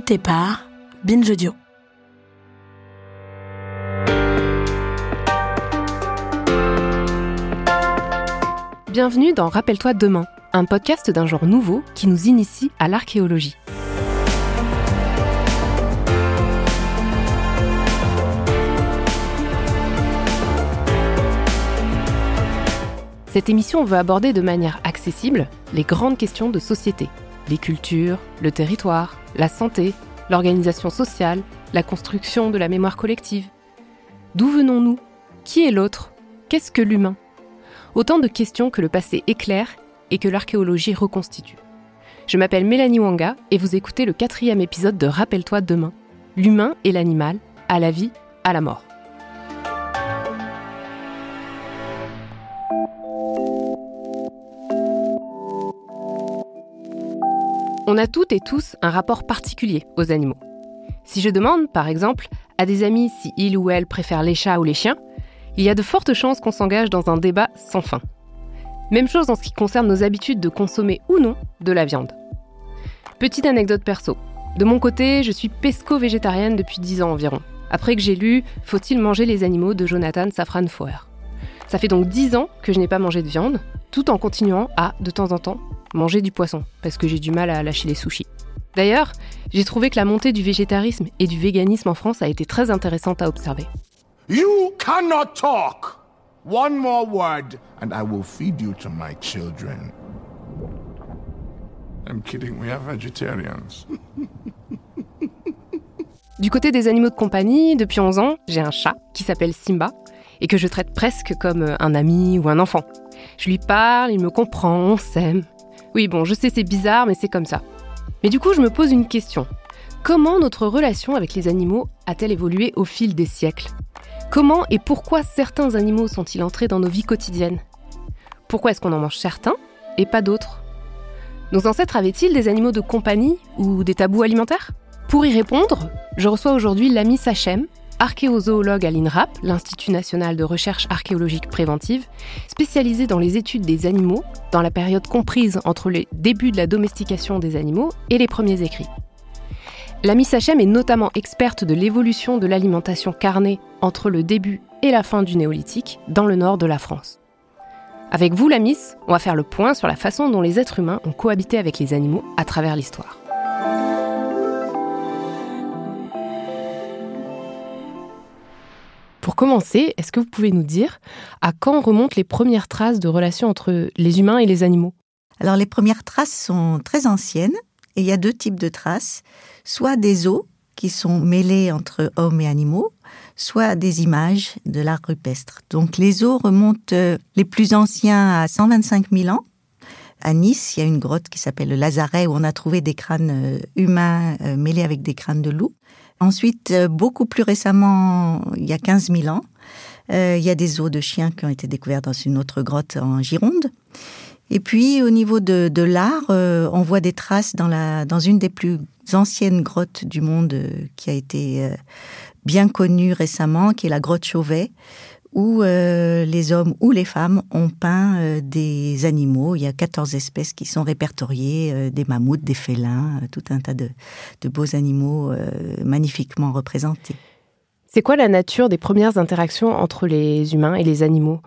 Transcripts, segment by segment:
par. Bienvenue dans Rappelle-toi demain, un podcast d'un genre nouveau qui nous initie à l'archéologie. Cette émission veut aborder de manière accessible les grandes questions de société, les cultures, le territoire, la santé, l'organisation sociale, la construction de la mémoire collective. D'où venons-nous? Qui est l'autre? Qu'est-ce que l'humain? Autant de questions que le passé éclaire et que l'archéologie reconstitue. Je m'appelle Mélanie Wanga et vous écoutez le quatrième épisode de Rappelle-toi demain, l'humain et l'animal, à la vie, à la mort. On a toutes et tous un rapport particulier aux animaux. Si je demande, par exemple, à des amis si ils ou elles préfèrent les chats ou les chiens, il y a de fortes chances qu'on s'engage dans un débat sans fin. Même chose en ce qui concerne nos habitudes de consommer ou non de la viande. Petite anecdote perso. De mon côté, je suis pesco-végétarienne depuis 10 ans environ, après que j'ai lu Faut-il manger les animaux de Jonathan Safran Foer. Ça fait donc 10 ans que je n'ai pas mangé de viande, tout en continuant à, de temps en temps, manger du poisson, parce que j'ai du mal à lâcher les sushis. D'ailleurs, j'ai trouvé que la montée du végétarisme et du véganisme en France a été très intéressante à observer. You cannot talk. One more word and I will feed you to my children. I'm kidding, we are vegetarians. Du côté des animaux de compagnie, depuis 11 ans, j'ai un chat qui s'appelle Simba et que je traite presque comme un ami ou un enfant. Je lui parle, il me comprend, on s'aime. Oui, bon, je sais, c'est bizarre, mais c'est comme ça. Mais du coup, je me pose une question. Comment notre relation avec les animaux a-t-elle évolué au fil des siècles? Comment et pourquoi certains animaux sont-ils entrés dans nos vies quotidiennes? Pourquoi est-ce qu'on en mange certains et pas d'autres? Nos ancêtres avaient-ils des animaux de compagnie ou des tabous alimentaires? Pour y répondre, je reçois aujourd'hui l'ami Sachem, archéozoologue à l'INRAP, l'Institut national de recherche archéologique préventive, spécialisé dans les études des animaux dans la période comprise entre les débuts de la domestication des animaux et les premiers écrits. L'ami Sachem est notamment experte de l'évolution de l'alimentation carnée entre le début et la fin du néolithique dans le nord de la France. Avec vous, Lamis, on va faire le point sur la façon dont les êtres humains ont cohabité avec les animaux à travers l'histoire. Commencer, est-ce que vous pouvez nous dire à quand remontent les premières traces de relations entre les humains et les animaux? Alors les premières traces sont très anciennes et il y a deux types de traces, soit des os qui sont mêlés entre hommes et animaux, soit des images de l'art rupestre. Donc les os remontent euh, les plus anciens à 125 000 ans. À Nice, il y a une grotte qui s'appelle le Lazaret où on a trouvé des crânes euh, humains euh, mêlés avec des crânes de loup. Ensuite, euh, beaucoup plus récemment, il y a 15 000 ans, euh, il y a des os de chiens qui ont été découverts dans une autre grotte en Gironde. Et puis, au niveau de, l'art, euh, on voit des traces dans, une des plus anciennes grottes du monde qui a été bien connue récemment, qui est la grotte Chauvet, où euh, les hommes ou les femmes ont peint euh, des animaux. Il y a 14 espèces qui sont répertoriées, euh, des mammouths, des félins, tout un tas de, de beaux animaux magnifiquement représentés. C'est quoi la nature des premières interactions entre les humains et les animaux?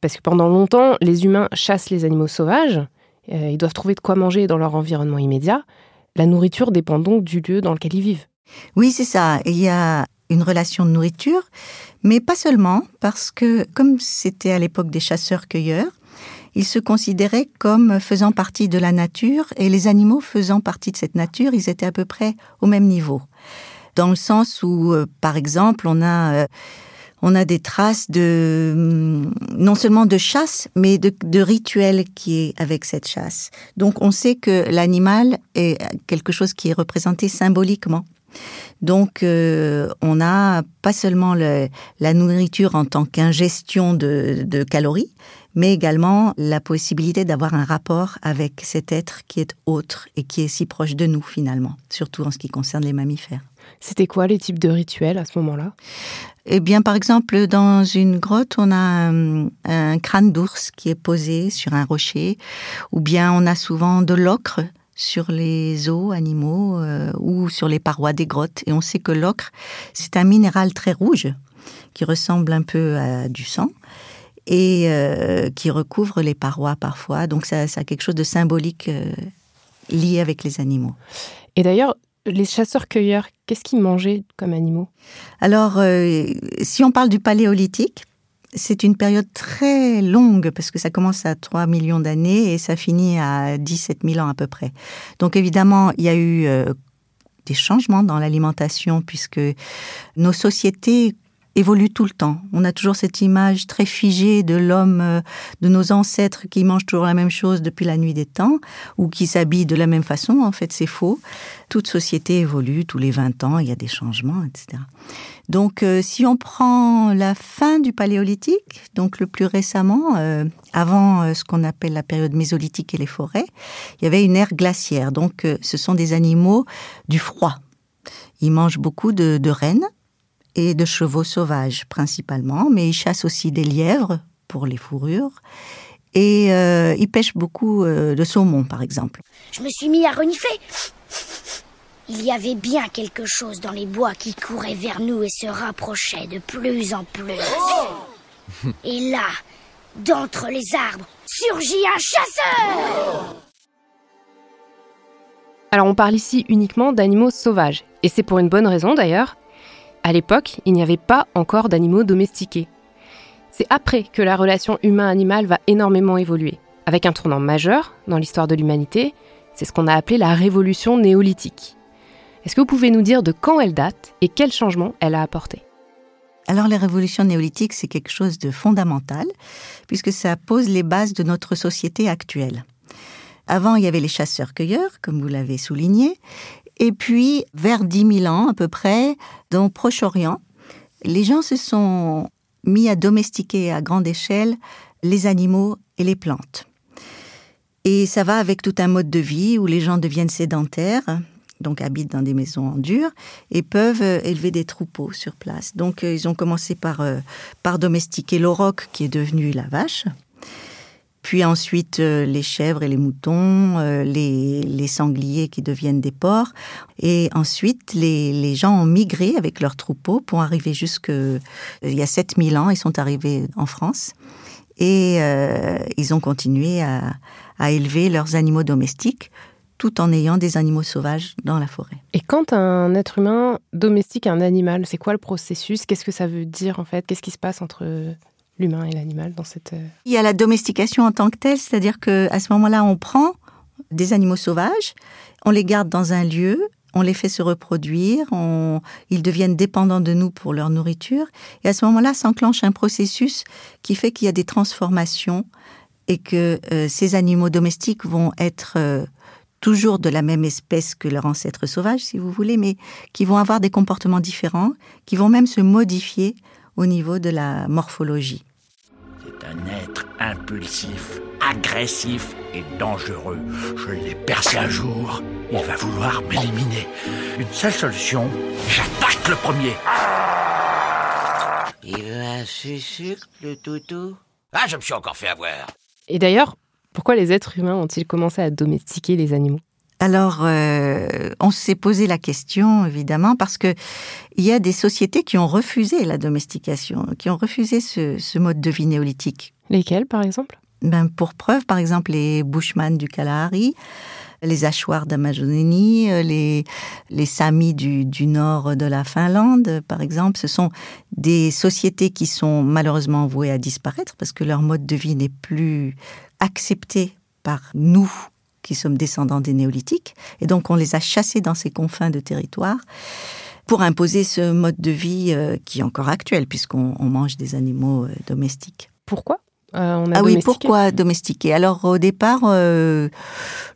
Parce que pendant longtemps, les humains chassent les animaux sauvages, ils doivent trouver de quoi manger dans leur environnement immédiat. La nourriture dépend donc du lieu dans lequel ils vivent. Oui, c'est ça. Il y a une relation de nourriture, mais pas seulement, parce que comme c'était à l'époque des chasseurs-cueilleurs, ils se considéraient comme faisant partie de la nature et les animaux faisant partie de cette nature, ils étaient à peu près au même niveau. Dans le sens où, euh, par exemple, on a euh, on a des traces de hum, non seulement de chasse, mais de, de rituel qui est avec cette chasse. Donc on sait que l'animal est quelque chose qui est représenté symboliquement. Donc, euh, on n'a pas seulement la nourriture en tant qu'ingestion de, de, calories, mais également la possibilité d'avoir un rapport avec cet être qui est autre et qui est si proche de nous finalement, surtout en ce qui concerne les mammifères. C'était quoi les types de rituels à ce moment-là? Eh bien, par exemple, dans une grotte, on a un, un crâne d'ours qui est posé sur un rocher, ou bien on a souvent de l'ocre sur les os animaux euh, ou sur les parois des grottes. Et on sait que l'ocre, c'est un minéral très rouge qui ressemble un peu à du sang et euh, qui recouvre les parois parfois. Donc ça, ça a quelque chose de symbolique euh, lié avec les animaux. Et d'ailleurs, les chasseurs-cueilleurs, qu'est-ce qu'ils mangeaient comme animaux? Alors, euh, si on parle du paléolithique, c'est une période très longue parce que ça commence à 3 millions d'années et ça finit à 17 000 ans à peu près. Donc évidemment, il y a eu euh, des changements dans l'alimentation puisque nos sociétés évolue tout le temps. On a toujours cette image très figée de l'homme, euh, de nos ancêtres qui mangent toujours la même chose depuis la nuit des temps, ou qui s'habillent de la même façon. En fait, c'est faux. Toute société évolue tous les 20 ans, il y a des changements, etc. Donc, euh, si on prend la fin du paléolithique, donc le plus récemment, euh, avant ce qu'on appelle la période mésolithique et les forêts, il y avait une ère glaciaire. Donc, ce sont des animaux du froid. Ils mangent beaucoup de, de rennes, et de chevaux sauvages principalement, mais ils chassent aussi des lièvres pour les fourrures. Et euh, ils pêchent beaucoup euh, de saumon, par exemple. Je me suis mis à renifler. Il y avait bien quelque chose dans les bois qui courait vers nous et se rapprochait de plus en plus. Et là, d'entre les arbres, surgit un chasseur Alors on parle ici uniquement d'animaux sauvages. Et c'est pour une bonne raison d'ailleurs. À l'époque, il n'y avait pas encore d'animaux domestiqués. C'est après que la relation humain-animal va énormément évoluer, avec un tournant majeur dans l'histoire de l'humanité, c'est ce qu'on a appelé la révolution néolithique. Est-ce que vous pouvez nous dire de quand elle date et quels changements elle a apporté? Alors les révolutions néolithiques, c'est quelque chose de fondamental, puisque ça pose les bases de notre société actuelle. Avant, il y avait les chasseurs-cueilleurs, comme vous l'avez souligné, et puis, vers 10 000 ans à peu près, dans Proche-Orient, les gens se sont mis à domestiquer à grande échelle les animaux et les plantes. Et ça va avec tout un mode de vie où les gens deviennent sédentaires, donc habitent dans des maisons en dur, et peuvent euh, élever des troupeaux sur place. Donc euh, ils ont commencé par, euh, par domestiquer l'auroch qui est devenu la vache, puis ensuite euh, les chèvres et les moutons, euh, les, sangliers qui deviennent des porcs. Et ensuite, les, gens ont migré avec leurs troupeaux pour arriver jusque... Euh, il y a 7000 ans, ils sont arrivés en France. Et ils ont continué à élever leurs animaux domestiques tout en ayant des animaux sauvages dans la forêt. Et quand un être humain domestique un animal, c'est quoi le processus? Qu'est-ce que ça veut dire en fait? Qu'est-ce qui se passe entre l'humain et l'animal dans cette... Euh, Il y a la domestication en tant que telle, c'est-à-dire que à ce moment-là, on prend des animaux sauvages, on les garde dans un lieu, on les fait se reproduire, ils deviennent dépendants de nous pour leur nourriture, et à ce moment-là s'enclenche un processus qui fait qu'il y a des transformations et que euh, ces animaux domestiques vont être euh, toujours de la même espèce que leurs ancêtres sauvages, si vous voulez, mais qui vont avoir des comportements différents, qui vont même se modifier au niveau de la morphologie. C'est un être impulsif, agressif et dangereux. Je l'ai percé un jour. Il va vouloir m'éliminer. Une seule solution, j'attaque le premier. Il veut un sucre, le toutou? Ah, je me suis encore fait avoir. Et d'ailleurs, pourquoi les êtres humains ont-ils commencé à domestiquer les animaux? Alors, euh, on s'est posé la question, évidemment, parce que il y a des sociétés qui ont refusé la domestication, qui ont refusé ce, ce mode de vie néolithique. Lesquelles, par exemple? Ben, Pour preuve, par exemple, les Bushmen du Kalahari, les Achuars d'Amazonie, les, les Samis du, du nord de la Finlande, par exemple. Ce sont des sociétés qui sont malheureusement vouées à disparaître parce que leur mode de vie n'est plus accepté par nous qui sommes descendants des néolithiques, et donc on les a chassés dans ces confins de territoire pour imposer ce mode de vie euh, qui est encore actuel, puisqu'on mange des animaux euh, domestiques. Pourquoi? Euh, on a Ah oui, pourquoi domestiquer? Alors au départ, euh,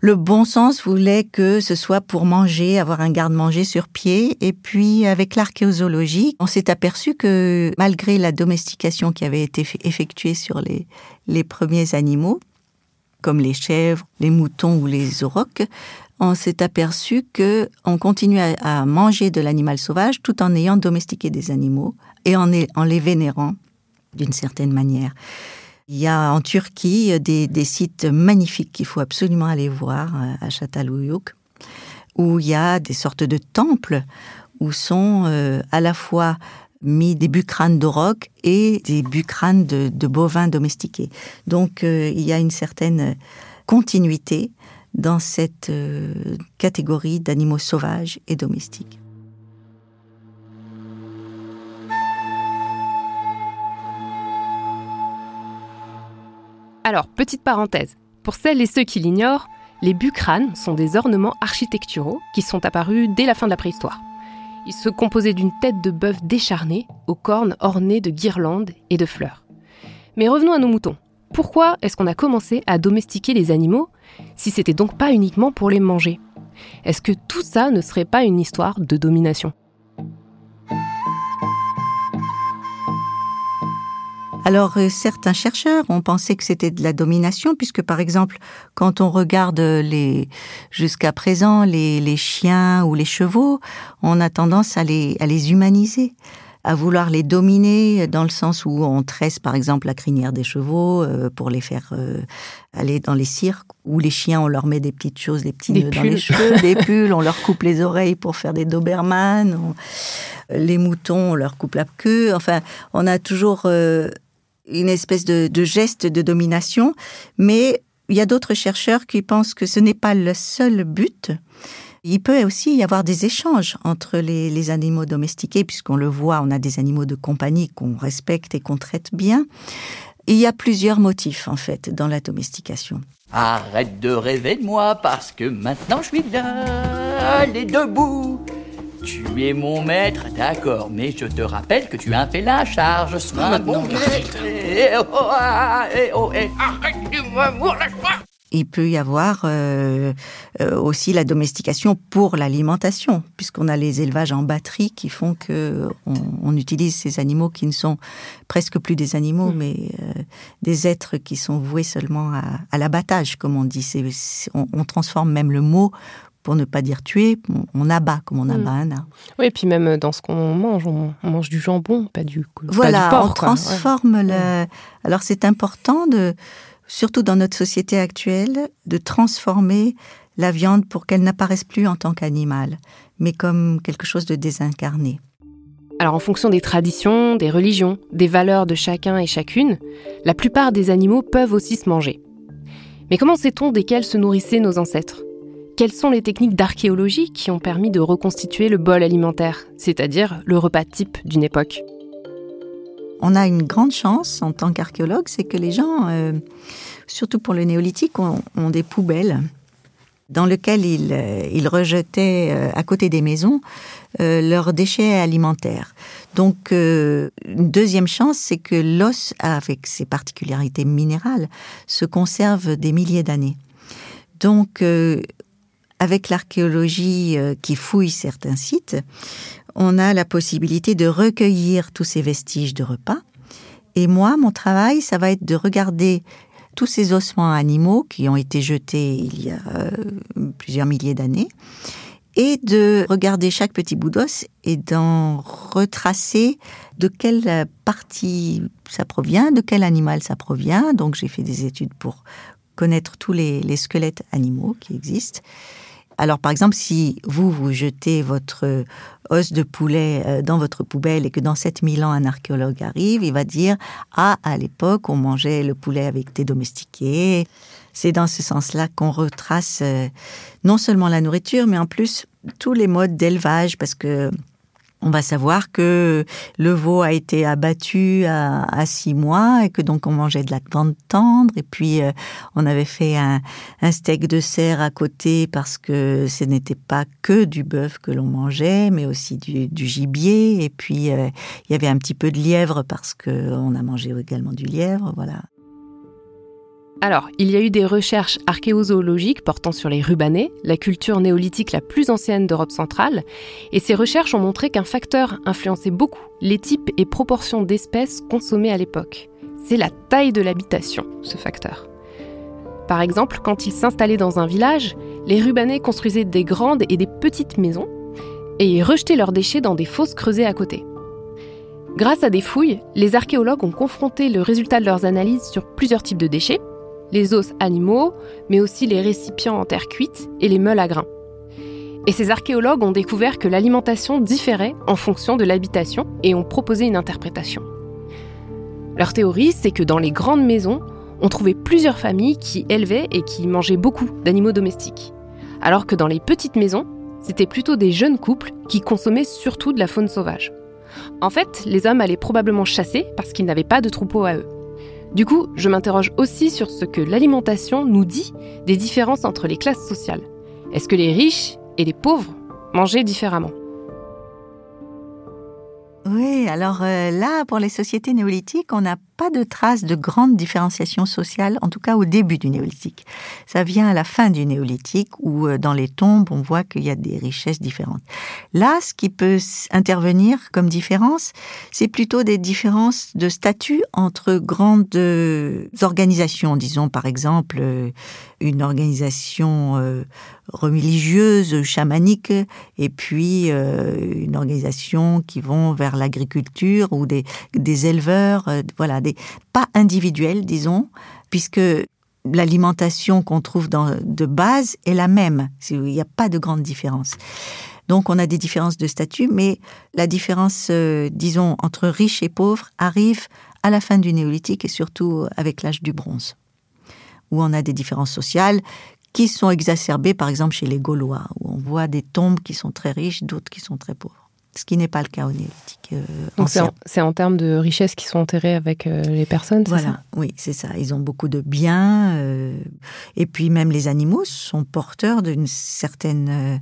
le bon sens voulait que ce soit pour manger, avoir un garde-manger sur pied. Et puis avec l'archéozoologie, on s'est aperçu que malgré la domestication qui avait été effectuée sur les, les premiers animaux, comme les chèvres, les moutons ou les aurochs, on s'est aperçu que on continuait à manger de l'animal sauvage tout en ayant domestiqué des animaux et en, en les vénérant d'une certaine manière. Il y a en Turquie des, des sites magnifiques qu'il faut absolument aller voir euh, à Çatalhöyük, où il y a des sortes de temples où sont euh, à la fois mis des bucranes d'auroch et des bucranes de, de bovins domestiqués. Donc euh, il y a une certaine continuité dans cette euh, catégorie d'animaux sauvages et domestiques. Alors, petite parenthèse, pour celles et ceux qui l'ignorent, les bucranes sont des ornements architecturaux qui sont apparus dès la fin de la préhistoire. Ils se composaient d'une tête de bœuf décharnée, aux cornes ornées de guirlandes et de fleurs. Mais revenons à nos moutons. Pourquoi est-ce qu'on a commencé à domestiquer les animaux si c'était donc pas uniquement pour les manger? Est-ce que tout ça ne serait pas une histoire de domination? Alors euh, certains chercheurs ont pensé que c'était de la domination puisque par exemple quand on regarde les jusqu'à présent les, les, chiens ou les chevaux, on a tendance à les, à les humaniser à vouloir les dominer dans le sens où on tresse par exemple la crinière des chevaux euh, pour les faire euh, aller dans les cirques où les chiens on leur met des petites choses des petits Des nœuds dans les pulls. cheveux des pulls on leur coupe les oreilles pour faire des doberman on- les moutons on leur coupe la queue enfin on a toujours euh, une espèce de, geste de domination mais il y a d'autres chercheurs qui pensent que ce n'est pas le seul but il peut aussi y avoir des échanges entre les, animaux domestiqués, puisqu'on le voit, on a des animaux de compagnie qu'on respecte et qu'on traite bien. Il y a plusieurs motifs, en fait, dans la domestication. Arrête de rêver de moi parce que maintenant je suis là, allez debout. Tu es mon maître, d'accord, mais je te rappelle que tu as fait la charge. Sois un bon maître. Eh oh, ah, eh oh, eh. Lâche-moi. Il peut y avoir euh, euh, aussi la domestication pour l'alimentation, puisqu'on a les élevages en batterie qui font que on, on utilise ces animaux qui ne sont presque plus des animaux, mais euh, des êtres qui sont voués seulement à, à l'abattage, comme on dit. On transforme même le mot pour ne pas dire tuer, on, on abat comme on abat un arbre. Oui, et puis même dans ce qu'on mange, on, on mange du jambon, pas du, pas Voilà, du porc. on quoi. Ouais. transforme le. Alors c'est important de, surtout dans notre société actuelle, de transformer la viande pour qu'elle n'apparaisse plus en tant qu'animal, mais comme quelque chose de désincarné. Alors en fonction des traditions, des religions, des valeurs de chacun et chacune, la plupart des animaux peuvent aussi se manger. Mais comment sait-on desquels se nourrissaient nos ancêtres? Quelles sont les techniques d'archéologie qui ont permis de reconstituer le bol alimentaire, c'est-à-dire le repas type d'une époque? On a une grande chance en tant qu'archéologue, c'est que les gens, euh, surtout pour le néolithique, ont, des poubelles dans lesquelles ils, euh, rejetaient euh, à côté des maisons leurs déchets alimentaires. Donc, une deuxième chance, c'est que l'os, avec ses particularités minérales, se conserve des milliers d'années. Donc, avec l'archéologie euh, qui fouille certains sites, on a la possibilité de recueillir tous ces vestiges de repas. Et moi, mon travail, ça va être de regarder tous ces ossements animaux qui ont été jetés il y a euh, plusieurs milliers d'années et de regarder chaque petit bout d'os et d'en retracer de quelle partie ça provient, de quel animal ça provient. Donc j'ai fait des études pour connaître tous les, les squelettes animaux qui existent. Alors, par exemple, si vous, vous jetez votre os de poulet euh, dans votre poubelle et que dans 7000 ans, un archéologue arrive, il va dire Ah, à l'époque, on mangeait le poulet avec des domestiqués. C'est dans ce sens-là qu'on retrace euh, non seulement la nourriture, mais en plus tous les modes d'élevage, parce que on va savoir que le veau a été abattu à, six mois et que donc on mangeait de la viande tendre et puis euh, on avait fait un, steak de cerf à côté parce que ce n'était pas que du bœuf que l'on mangeait mais aussi du, du, gibier et puis euh, il y avait un petit peu de lièvre parce que on a mangé également du lièvre voilà. Alors, il y a eu des recherches archéozoologiques portant sur les rubanés, la culture néolithique la plus ancienne d'Europe centrale, et ces recherches ont montré qu'un facteur influençait beaucoup les types et proportions d'espèces consommées à l'époque. C'est la taille de l'habitation, ce facteur. Par exemple, quand ils s'installaient dans un village, les rubanés construisaient des grandes et des petites maisons, et rejetaient leurs déchets dans des fosses creusées à côté. Grâce à des fouilles, les archéologues ont confronté le résultat de leurs analyses sur plusieurs types de déchets, les os animaux, mais aussi les récipients en terre cuite et les meules à grains. Et ces archéologues ont découvert que l'alimentation différait en fonction de l'habitation et ont proposé une interprétation. Leur théorie, c'est que dans les grandes maisons, on trouvait plusieurs familles qui élevaient et qui mangeaient beaucoup d'animaux domestiques, alors que dans les petites maisons, c'était plutôt des jeunes couples qui consommaient surtout de la faune sauvage. En fait, les hommes allaient probablement chasser parce qu'ils n'avaient pas de troupeau à eux. Du coup, je m'interroge aussi sur ce que l'alimentation nous dit des différences entre les classes sociales. Est-ce que les riches et les pauvres mangeaient différemment? Oui, alors euh, là, pour les sociétés néolithiques, on n'a pas de traces de grande différenciation sociale, en tout cas au début du néolithique. Ça vient à la fin du néolithique où euh, dans les tombes, on voit qu'il y a des richesses différentes. Là, ce qui peut intervenir comme différence, c'est plutôt des différences de statut entre grandes euh, organisations, disons par exemple euh, une organisation religieuse, chamanique, et puis une organisation qui vont vers l'agriculture ou des, des éleveurs, voilà, des, pas individuelle, disons, puisque l'alimentation qu'on trouve dans, de base est la même. Il n'y a pas de grande différence. Donc on a des différences de statut, mais la différence, euh, disons, entre riches et pauvres arrive à la fin du néolithique et surtout avec l'âge du bronze, où on a des différences sociales qui sont exacerbées, par exemple chez les Gaulois, où on voit des tombes qui sont très riches, d'autres qui sont très pauvres ce qui n'est pas le cas au néolithique. Euh, Donc c'est en, termes de richesses qui sont enterrées avec euh, les personnes, Voilà, ça? oui, c'est ça. Ils ont beaucoup de biens. Euh, et puis même les animaux sont porteurs d'une certaine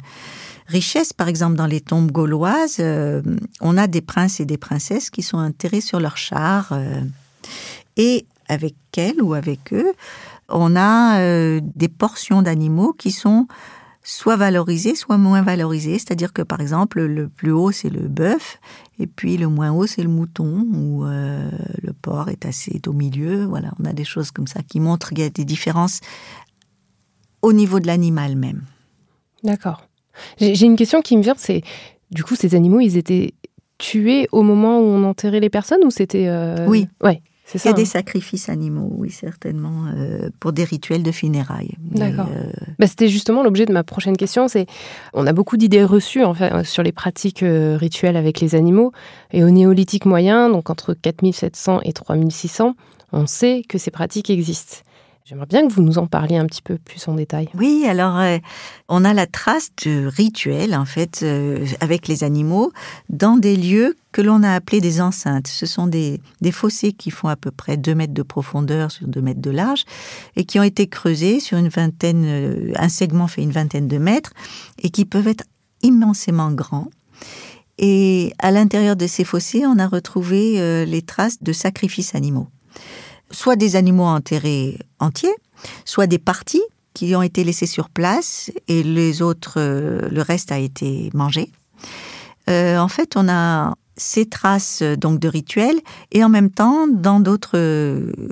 richesse. Par exemple, dans les tombes gauloises, on a des princes et des princesses qui sont enterrés sur leurs chars. et avec elles ou avec eux, on a des portions d'animaux qui sont soit valorisé, soit moins valorisé. C'est-à-dire que, par exemple, le plus haut, c'est le bœuf, et puis le moins haut, c'est le mouton, ou euh, le porc est assez au milieu. Voilà, on a des choses comme ça qui montrent qu'il y a des différences au niveau de l'animal même. D'accord. J'ai une question qui me vient, c'est, du coup, ces animaux, ils étaient tués au moment où on enterrait les personnes, ou c'était... Euh, oui. Ouais. Il y a des hein. sacrifices animaux, oui, certainement, euh, pour des rituels de funérailles. D'accord. Euh, bah, c'était justement l'objet de ma prochaine question. C'est, on a beaucoup d'idées reçues en fait, sur les pratiques euh, rituelles avec les animaux. Et au néolithique moyen, donc entre 4700 et 3600, on sait que ces pratiques existent. J'aimerais bien que vous nous en parliez un petit peu plus en détail. Oui, alors euh, on a la trace de rituels en fait euh, avec les animaux dans des lieux que l'on a appelés des enceintes. Ce sont des, fossés qui font à peu près 2 mètres de profondeur sur 2 mètres de large et qui ont été creusés sur une vingtaine, euh, un segment fait une vingtaine de mètres et qui peuvent être immensément grands. Et à l'intérieur de ces fossés, on a retrouvé les traces de sacrifices animaux soit des animaux enterrés entiers, soit des parties qui ont été laissées sur place et les autres, euh, le reste a été mangé. Euh, en fait, on a ces traces donc de rituels et en même temps, dans d'autres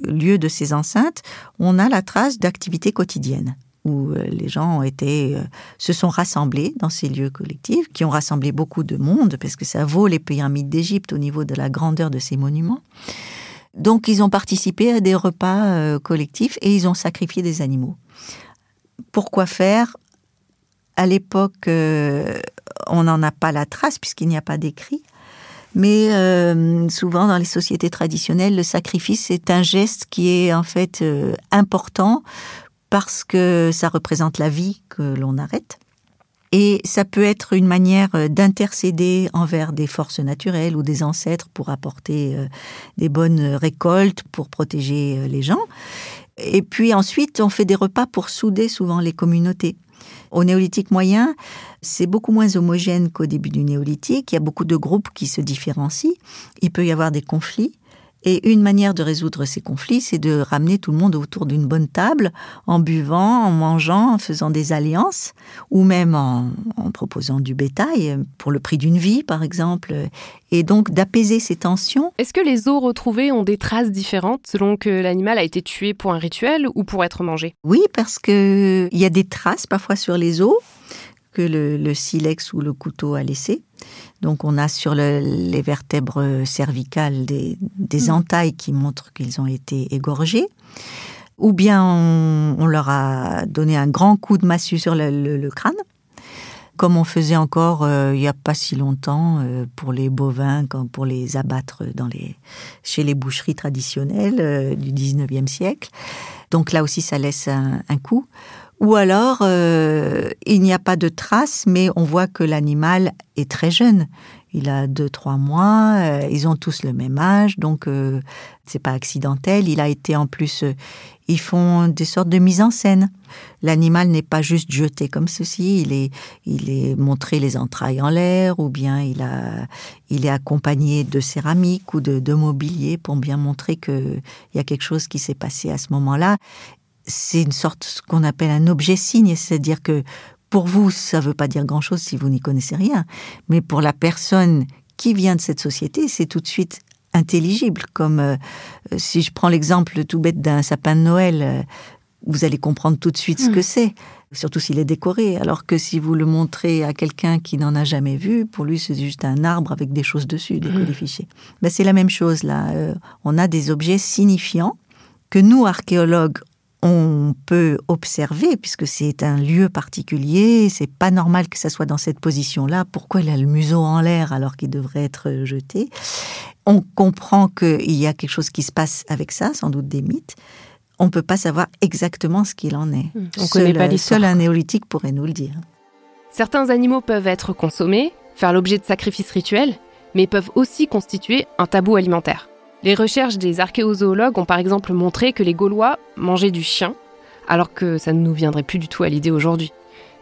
lieux de ces enceintes, on a la trace d'activités quotidiennes où euh, les gens ont été, se sont rassemblés dans ces lieux collectifs, qui ont rassemblé beaucoup de monde, parce que ça vaut les pyramides d'Égypte au niveau de la grandeur de ces monuments. Donc ils ont participé à des repas euh, collectifs et ils ont sacrifié des animaux. Pourquoi faire? À l'époque, euh, on n'en a pas la trace puisqu'il n'y a pas d'écrit. Mais euh, souvent dans les sociétés traditionnelles, le sacrifice est un geste qui est en fait important parce que ça représente la vie que l'on arrête. Et ça peut être une manière euh, d'intercéder envers des forces naturelles ou des ancêtres pour apporter euh, des bonnes récoltes, pour protéger euh, les gens. Et puis ensuite, on fait des repas pour souder souvent les communautés. Au néolithique moyen, c'est beaucoup moins homogène qu'au début du néolithique. Il y a beaucoup de groupes qui se différencient. Il peut y avoir des conflits. Et une manière de résoudre ces conflits, c'est de ramener tout le monde autour d'une bonne table, en buvant, en mangeant, en faisant des alliances, ou même en, proposant du bétail, pour le prix d'une vie, par exemple, et donc d'apaiser ces tensions. Est-ce que les os retrouvés ont des traces différentes selon que l'animal a été tué pour un rituel ou pour être mangé? Oui, parce qu'il y a des traces parfois sur les os que le, silex ou le couteau a laissé. Donc on a sur le- les vertèbres cervicales des, des entailles qui montrent qu'ils ont été égorgés. Ou bien on, on leur a donné un grand coup de massue sur le, le- le crâne, comme on faisait encore euh, il n'y a pas si longtemps euh, pour les bovins, comme pour les abattre dans les, chez les boucheries traditionnelles euh, du 19e siècle. Donc là aussi, ça laisse un, un coup. Ou alors, euh, il n'y a pas de traces, mais on voit que l'animal est très jeune. Il a deux, trois mois. euh, ils ont tous le même âge, donc euh, c'est pas accidentel. Il a été en plus. euh, ils font des sortes de mise en scène. L'animal n'est pas juste jeté comme ceci. Il est, il est montré les entrailles en l'air, ou bien il a, il est accompagné de céramique ou de, de mobilier pour bien montrer que il y a quelque chose qui s'est passé à ce moment-là c'est une sorte ce qu'on appelle un objet signe, c'est-à-dire que pour vous, ça ne veut pas dire grand-chose si vous n'y connaissez rien, mais pour la personne qui vient de cette société, c'est tout de suite intelligible. Comme euh, si je prends l'exemple tout bête d'un sapin de Noël, euh, vous allez comprendre tout de suite ce que c'est, surtout s'il est décoré. Alors que si vous le montrez à quelqu'un qui n'en a jamais vu, pour lui c'est juste un arbre avec des choses dessus, des colifichets. Ben, c'est la même chose là. Euh, on a des objets signifiants que nous, archéologues, on peut observer, puisque c'est un lieu particulier, c'est pas normal que ça soit dans cette position-là. Pourquoi il a le museau en l'air alors qu'il devrait être jeté On comprend qu'il y a quelque chose qui se passe avec ça, sans doute des mythes. On peut pas savoir exactement ce qu'il en est. On Seul- connaît pas l'histoire. Seul un néolithique pourrait nous le dire. Certains animaux peuvent être consommés, faire l'objet de sacrifices rituels, mais peuvent aussi constituer un tabou alimentaire. Les recherches des archéozoologues ont par exemple montré que les Gaulois mangeaient du chien, alors que ça ne nous viendrait plus du tout à l'idée aujourd'hui.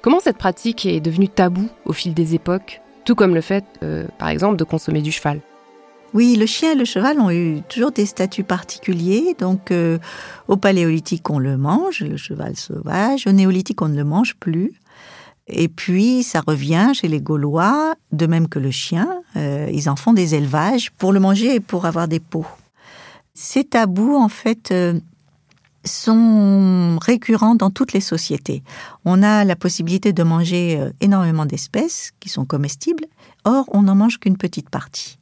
Comment cette pratique est devenue tabou au fil des époques, tout comme le fait, euh, par exemple, de consommer du cheval? Oui, le chien et le cheval ont eu toujours des statuts particuliers. Donc, euh, au paléolithique, on le mange, le cheval sauvage. Au néolithique, on ne le mange plus. Et puis, ça revient chez les Gaulois, de même que le chien. euh, ils en font des élevages pour le manger et pour avoir des peaux. Ces tabous, en fait, euh, sont récurrents dans toutes les sociétés. On a la possibilité de manger euh, énormément d'espèces qui sont comestibles. Or, on n'en mange qu'une petite partie.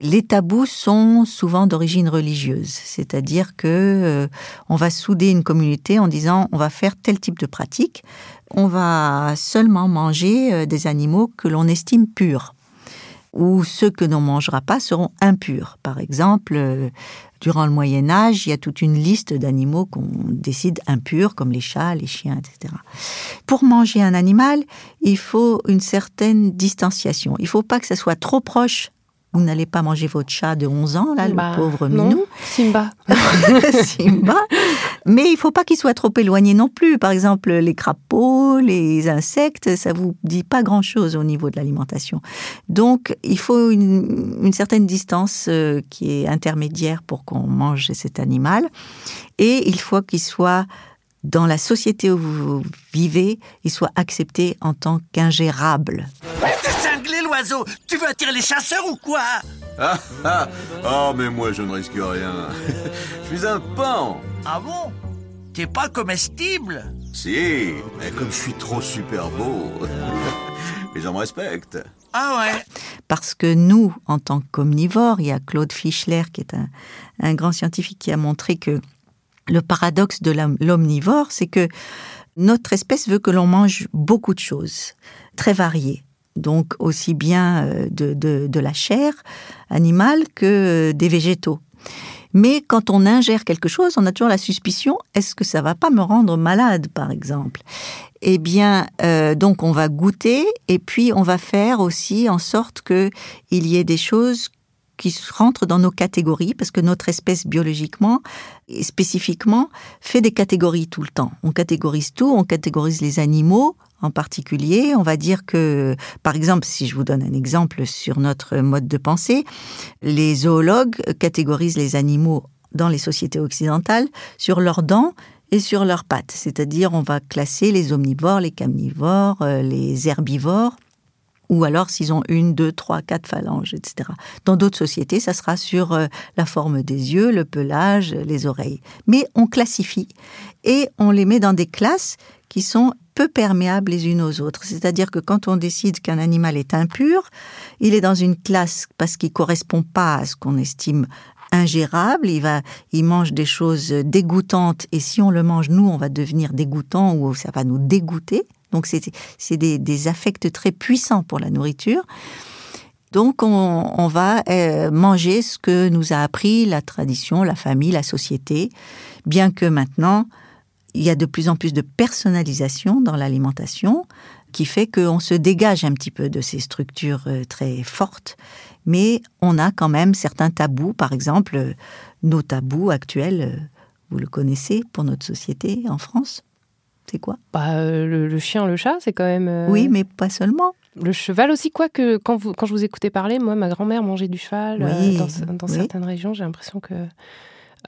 Les tabous sont souvent d'origine religieuse, c'est-à-dire que on va souder une communauté en disant on va faire tel type de pratique, on va seulement manger euh, des animaux que l'on estime purs ou ceux que l'on mangera pas seront impurs. Par exemple, euh, durant le Moyen Âge, il y a toute une liste d'animaux qu'on décide impurs, comme les chats, les chiens, etc. Pour manger un animal, il faut une certaine distanciation. Il ne faut pas que ça soit trop proche. Vous n'allez pas manger votre chat de 11 ans, là, Bah, le pauvre non. minou. Simba. Simba. Mais il faut pas qu'il soit trop éloigné non plus. Par exemple, les crapauds, les insectes, ça vous dit pas grand-chose au niveau de l'alimentation. Donc, il faut une, une certaine distance euh, qui est intermédiaire pour qu'on mange cet animal. Et il faut qu'il soit dans la société où vous vivez, il soit accepté en tant qu'ingérable. Cinglé, l'oiseau Tu veux attirer les chasseurs ou quoi? Ah ah Oh, mais moi je ne risque rien. je suis un pan. Ah bon? T'es pas comestible? Si, mais comme je suis trop super beau, les gens me respectent. Ah ouais parce que nous, en tant qu'omnivores, il y a Claude Fischler, qui est un, un grand scientifique, qui a montré que le paradoxe de l'om- l'omnivore, c'est que notre espèce veut que l'on mange beaucoup de choses, très variées. Donc aussi bien euh, de, de- la chair animale que euh, des végétaux. Mais quand on ingère quelque chose, on a toujours la suspicion est-ce que ça va pas me rendre malade, par exemple? Eh bien, euh, donc on va goûter et puis on va faire aussi en sorte que il y ait des choses qui rentrent dans nos catégories parce que notre espèce biologiquement et spécifiquement fait des catégories tout le temps. On catégorise tout, on catégorise les animaux en particulier. On va dire que, par exemple, si je vous donne un exemple sur notre mode de pensée, les zoologues catégorisent les animaux dans les sociétés occidentales sur leurs dents et sur leurs pattes. C'est-à-dire, on va classer les omnivores, les carnivores, euh, les herbivores ou alors s'ils ont une, deux, trois, quatre phalanges, etc. Dans d'autres sociétés, ça sera sur euh, la forme des yeux, le pelage, les oreilles. Mais on classifie et on les met dans des classes qui sont peu perméables les unes aux autres. C'est-à-dire que quand on décide qu'un animal est impur, il est dans une classe parce qu'il correspond pas à ce qu'on estime ingérable, il va, il mange des choses dégoûtantes et si on le mange nous, on va devenir dégoûtant ou ça va nous dégoûter. Donc c'est des, des affects très puissants pour la nourriture. Donc on, on va euh, manger ce que nous a appris la tradition, la famille, la société, bien que maintenant il y a de plus en plus de personnalisation dans l'alimentation qui fait qu'on se dégage un petit peu de ces structures euh, très fortes, mais on a quand même certains tabous, par exemple euh, nos tabous actuels, vous le connaissez pour notre société en France c'est quoi bah, euh, le, chien, le chat, c'est quand même. Euh, oui, mais pas seulement. Le cheval aussi, quoi que quand, vous, quand je vous écoutais parler, moi, ma grand-mère mangeait du cheval euh, dans, certaines régions. J'ai l'impression que.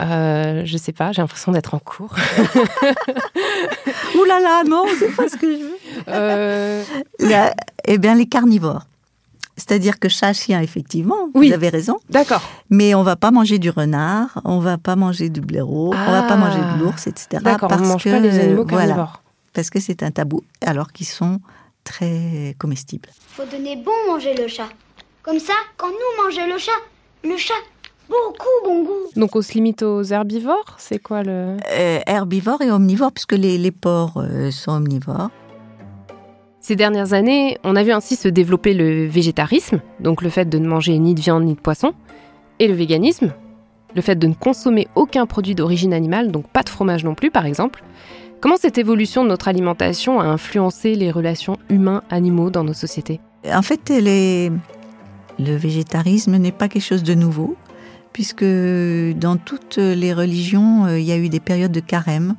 Euh, je sais pas, j'ai l'impression d'être en cours. Ouh là là, non, c'est pas ce que je veux. eh bien, les carnivores. C'est-à-dire que chat, chien, effectivement, vous avez raison. D'accord. Mais on va pas manger du renard, on va pas manger du blaireau, on va pas manger de ah. l'ours, etc. D'accord, on mange pas les animaux carnivores. parce que c'est un tabou, alors qu'ils sont très comestibles. Faut donner bon manger le chat. Comme ça, quand nous mangeons le chat, le chat beaucoup bon goût. Donc on se limite aux herbivores C'est quoi le euh, Herbivores et omnivores, puisque les, les porcs euh, sont omnivores. Ces dernières années, on a vu ainsi se développer le végétarisme, donc le fait de ne manger ni de viande ni de poisson, et le véganisme, le fait de ne consommer aucun produit d'origine animale, donc pas de fromage non plus par exemple. Comment cette évolution de notre alimentation a influencé les relations humains-animaux dans nos sociétés? En fait, le végétarisme n'est pas quelque chose de nouveau, puisque dans toutes les religions, euh, il y a eu des périodes de carême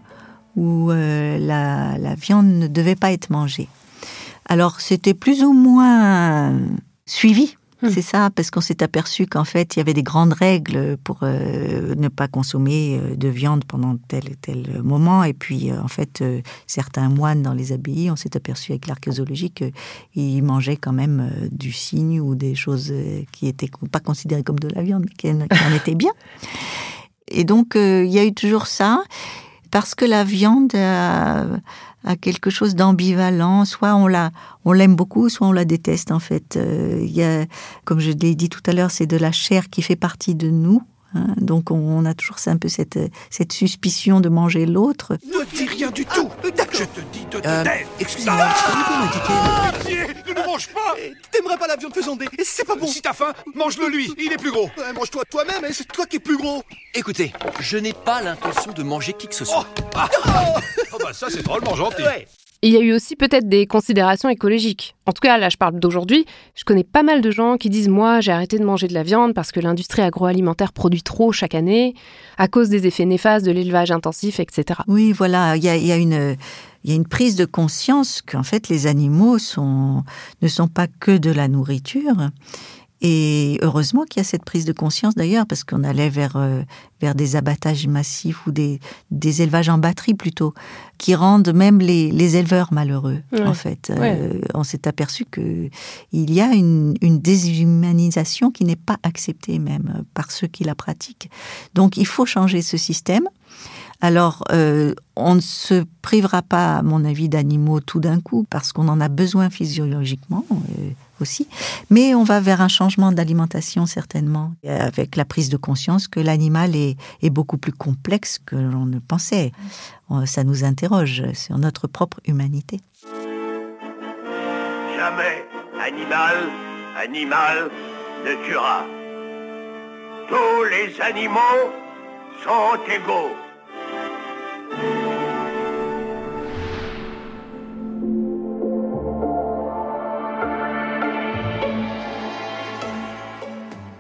où euh, la viande ne devait pas être mangée. Alors c'était plus ou moins suivi. Hmm. C'est ça, parce qu'on s'est aperçu qu'en fait, il y avait des grandes règles pour euh, ne pas consommer euh, de viande pendant tel et tel moment. Et puis, euh, en fait, certains moines dans les abbayes, on s'est aperçu avec l'archéologie qu'ils mangeaient quand même du cygne ou des choses qui n'étaient pas considérées comme de la viande, mais qui en étaient bien. Et donc, il y a eu toujours ça, parce que la viande à quelque chose d'ambivalent. Soit on la, on l'aime beaucoup, soit on la déteste en fait. Euh, il y a, comme je l'ai dit tout à l'heure, c'est de la chair qui fait partie de nous. Hein. donc on, a toujours un peu cette, cette suspicion de manger l'autre. Ne dis rien du tout. Ah, je te dis de te euh, Excusez-moi, ah, Ne nous mange pas. T'aimerais pas la viande faisandée. C'est pas bon. Si t'as faim, mange-le lui, il est plus gros. Mange-toi toi-même, hein, c'est toi qui es plus gros. Écoutez, je n'ai pas l'intention de manger qui que ce soit. Oh, ah. oh. Bah ça c'est drôlement gentil il y a eu aussi peut-être des considérations écologiques. En tout cas, là, je parle d'aujourd'hui. Je connais pas mal de gens qui disent Moi, j'ai arrêté de manger de la viande parce que l'industrie agroalimentaire produit trop chaque année, à cause des effets néfastes de l'élevage intensif, etc. Oui, voilà, il y a, une. Prise de conscience qu'en fait les animaux ne sont pas que de la nourriture et heureusement qu'il y a cette prise de conscience d'ailleurs, parce qu'on allait vers, euh, vers des abattages massifs ou des, des élevages en batterie plutôt, qui rendent même les, les éleveurs malheureux, en fait. Euh, on s'est aperçu qu'il y a une, une déshumanisation qui n'est pas acceptée même par ceux qui la pratiquent. Donc il faut changer ce système. Alors, euh, on ne se privera pas, à mon avis, d'animaux tout d'un coup, parce qu'on en a besoin physiologiquement euh, aussi, mais on va vers un changement d'alimentation certainement, avec la prise de conscience que l'animal est, beaucoup plus complexe que l'on ne pensait. Ça nous interroge sur notre propre humanité. Jamais animal, animal ne tuera. Tous les animaux sont égaux.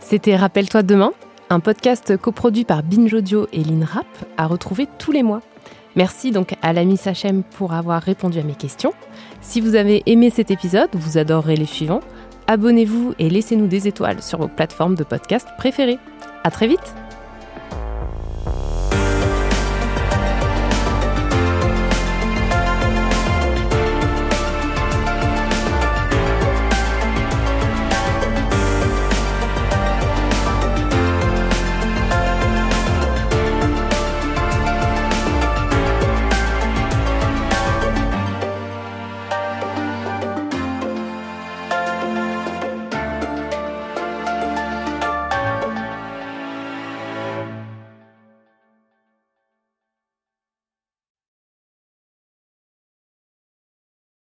C'était Rappelle-toi demain, un podcast coproduit par Binge Audio et l'INRAP à retrouver tous les mois. Merci donc à l'ami Sachem pour avoir répondu à mes questions. Si vous avez aimé cet épisode, vous adorerez les suivants. Abonnez-vous et laissez-nous des étoiles sur vos plateformes de podcast préférées. À très vite!